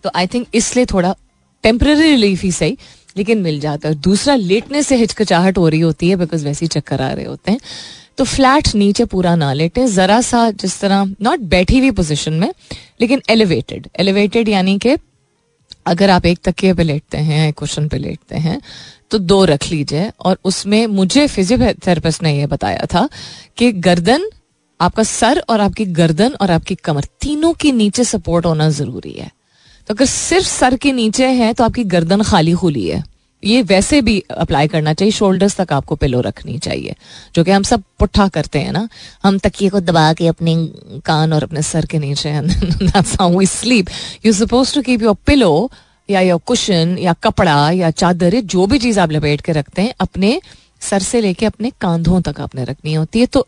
तो आई थिंक इसलिए थोड़ा टेम्पररी रिलीफ ही सही, लेकिन मिल जाता है। दूसरा लेटने से हिचकचाहट हो रही होती है बिकॉज़ वैसे ही चक्कर आ रहे होते हैं। तो फ्लैट नीचे पूरा ना लेटे, जरा सा जिस तरह नॉट बैठी हुई पोजिशन में, लेकिन एलिवेटेड एलिवेटेड यानी कि अगर आप एक तकिए पे लेटते हैं क्वेश्चन पे लेटते हैं तो दो रख लीजिए। और उसमें मुझे फिजियोथेरेपिस्ट ने यह बताया था कि गर्दन, आपका सर और आपकी गर्दन और आपकी कमर तीनों के नीचे सपोर्ट होना ज़रूरी है। तो अगर सिर्फ़ सर के नीचे है तो आपकी गर्दन खाली खुली है। ये वैसे भी अप्लाई करना चाहिए। शोल्डर्स तक आपको पिलो रखनी चाहिए, जो कि हम सब पुट्ठा करते हैं ना। हम तकिए को दबा के अपने कान और अपने सर के नीचे sleep you suppose to keep your pillow या योर कुशन, या कपड़ा, या चादर जो भी चीज़ आप लपेट के रखते हैं, अपने सर से लेके अपने कांधों तक आपने रखनी होती है। तो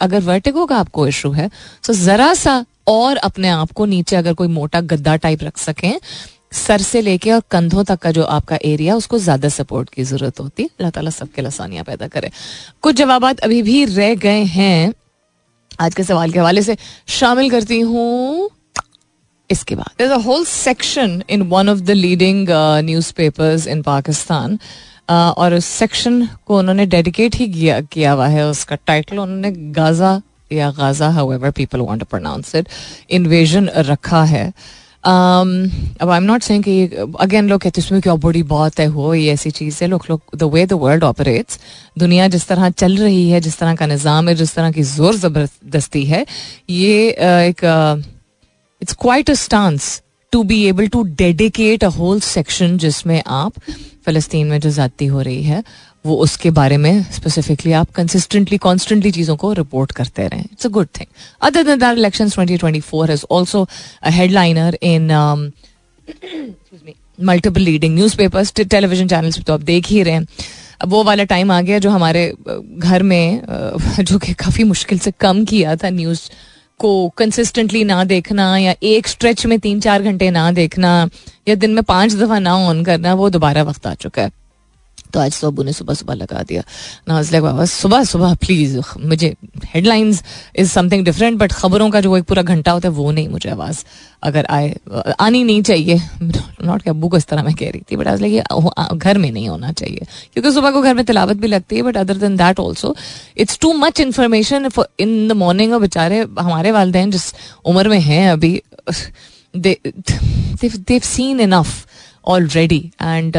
अगर वर्टिगो का आपको इशू है तो जरा सा और अपने आप को नीचे अगर कोई मोटा गद्दा टाइप रख सकें, सर से लेके और कंधों तक का जो आपका एरिया उसको ज़्यादा सपोर्ट की ज़रूरत होती है। अल्लाह ताला सबके लसानियाँ पैदा करे। कुछ जवाब अभी भी रह गए हैं। आज के सवाल के हवाले से शामिल करती हूँ। इसके बाद। A whole section in one of the leading newspapers in Pakistan और उस सेक्शन को उन्होंने डेडिकेट ही किया किया हुआ है। उसका टाइटल उन्होंने गाजा या Gaza how people want to pronounce it invasion रखा है। Um, अब आई एम नॉट सेइंग कि अगेन लोग कहते इसमें क्या बड़ी बात है? हो ये ऐसी चीज़ है। लोग लोग the way the world operates दुनिया जिस तरह चल रही है जिस तरह का निज़ाम है जिस तरह की ज़ोर ज़बरदस्ती है ये एक it's quite a stance to be able to dedicate a whole section जिसमें आप फ़लस्तीन में जो ज़्यादती हो रही है, वो उसके बारे में स्पेसिफिकली आप कंसिस्टेंटली कॉन्स्टेंटली चीज़ों को रिपोर्ट करते रहें। It's a good thing other than that election twenty twenty four is also headliner in multiple leading newspapers television channels तो आप देख ही रहे हैं। अब वो वाला टाइम आ गया जो हमारे घर में जो कि काफ़ी मुश्किल से कम किया था न्यूज़ को कंसिस्टेंटली ना देखना या एक स्ट्रेच में तीन चार घंटे ना देखना या दिन में पाँच दफ़ा ना ऑन करना, वो दोबारा वक्त आ चुका है। तो आज सोबू ने सुबह सुबह लगा दिया। लग बाबा सुबह सुबह प्लीज़ मुझे headlines is something different but खबरों का जो एक पूरा घंटा होता है, वो नहीं मुझे आवाज़ अगर आए, आनी नहीं चाहिए। नॉट कि अबू को इस तरह मैं कह रही थी बट आज लगे घर में नहीं होना चाहिए। क्योंकि सुबह को घर में तिलावत भी लगती है but other than that also it's too much information in the morning और बेचारे, हमारे वालदेन जिस उम्र में हैं अभी they've seen enough already and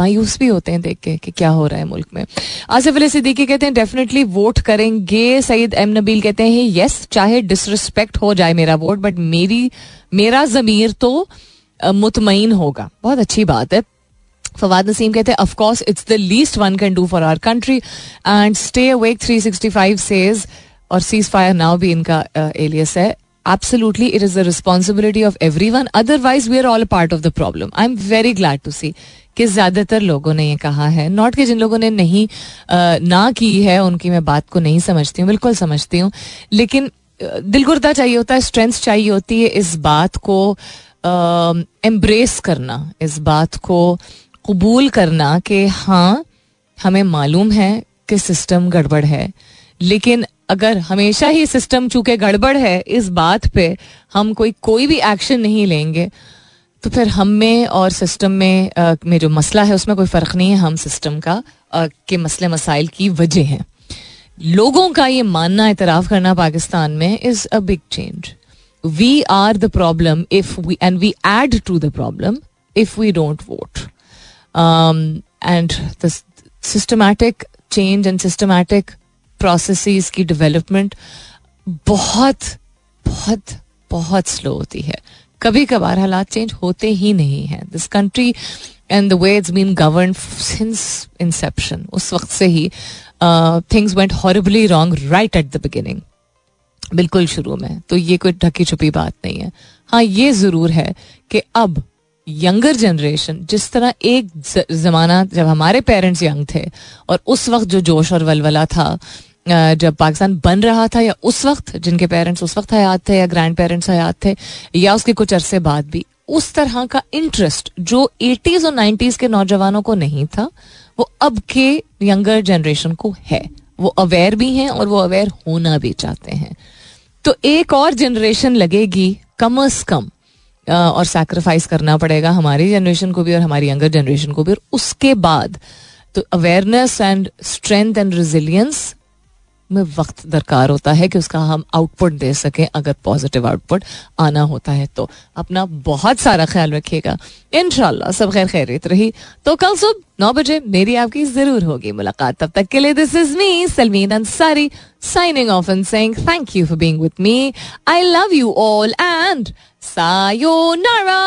मायूस भी होते हैं देख के कि क्या हो रहा है मुल्क में। आसिफ अली सिद्दीकी कहते हैं डेफिनेटली वोट करेंगे। सईद एम नबील कहते हैं यस चाहे डिसरिस्पेक्ट हो जाए मेरा वोट बट मेरी मेरा जमीर तो uh, मुतमिन होगा। बहुत अच्छी बात है। फवाद नसीम कहते हैं of course it's the least one can do for our country and stay awake 365 says और सीज फायर नाउ भी इनका एलियस uh, है absolutely it is the responsibility of everyone. Otherwise we are all a part of the problem. I am very glad to see कि ज़्यादातर लोगों ने ये कहा है। नॉट कि जिन लोगों ने नहीं आ, ना की है उनकी मैं बात को नहीं समझती हूँ बिल्कुल समझती हूँ। लेकिन दिलगुर्दा चाहिए होता है स्ट्रेंथ चाहिए होती है इस बात को एम्ब्रेस करना इस बात को कबूल करना कि हाँ हमें मालूम है कि सिस्टम गड़बड़ है। लेकिन अगर हमेशा ही सिस्टम चूँकि गड़बड़ है इस बात पे हम कोई कोई भी एक्शन नहीं लेंगे तो फिर हम में और सिस्टम में आ, में जो मसला है उसमें कोई फ़र्क नहीं है हम सिस्टम का आ, के मसले मसाइल की वजह हैं। लोगों का ये मानना इतराफ़ करना पाकिस्तान में is a big change we are the problem if we and we add to the problem if we don't vote and the systematic change and systematic process की डेवलपमेंट बहुत बहुत बहुत स्लो होती है। कभी कभार हालात चेंज होते ही नहीं है। This country and the way it's been govern since inception उस वक्त से ही things went horribly wrong right at the beginning बिल्कुल शुरू में। तो ये कोई ढकी छुपी बात नहीं है। हाँ ये ज़रूर है कि अब यंगर जनरेशन जिस तरह एक जमाना जब हमारे पेरेंट्स यंग थे, और उस वक्त जो जोश और वलवला था जब पाकिस्तान बन रहा था, या उस वक्त जिनके पेरेंट्स उस वक्त हयात थे, या ग्रैंड पेरेंट्स हयात थे, या उसके कुछ अरसे बाद भी, उस तरह का इंटरेस्ट जो एटीज और नाइन्टीज के नौजवानों को नहीं था, वो अब के यंगर जनरेशन को है। वो अवेयर भी हैं और वो अवेयर होना भी चाहते हैं। तो एक और जनरेशन लगेगी, कम अज कम और सैक्रिफाइस करना पड़ेगा हमारी जनरेशन को भी और हमारी यंगर जनरेशन को भी। और उसके बाद तो awareness and strength and resilience में वक्त दरकार होता है कि उसका हम आउटपुट दे सकें अगर पॉजिटिव आउटपुट आना होता है तो। अपना बहुत सारा ख्याल रखिएगा। इन सब खैर खैरित रही। तो कल सुबह नौ बजे मेरी आपकी ज़रूर होगी मुलाकात। तब तक के लिए this is me Salmeen Ansari signing off and saying thank you for being with me I love you all and sayonara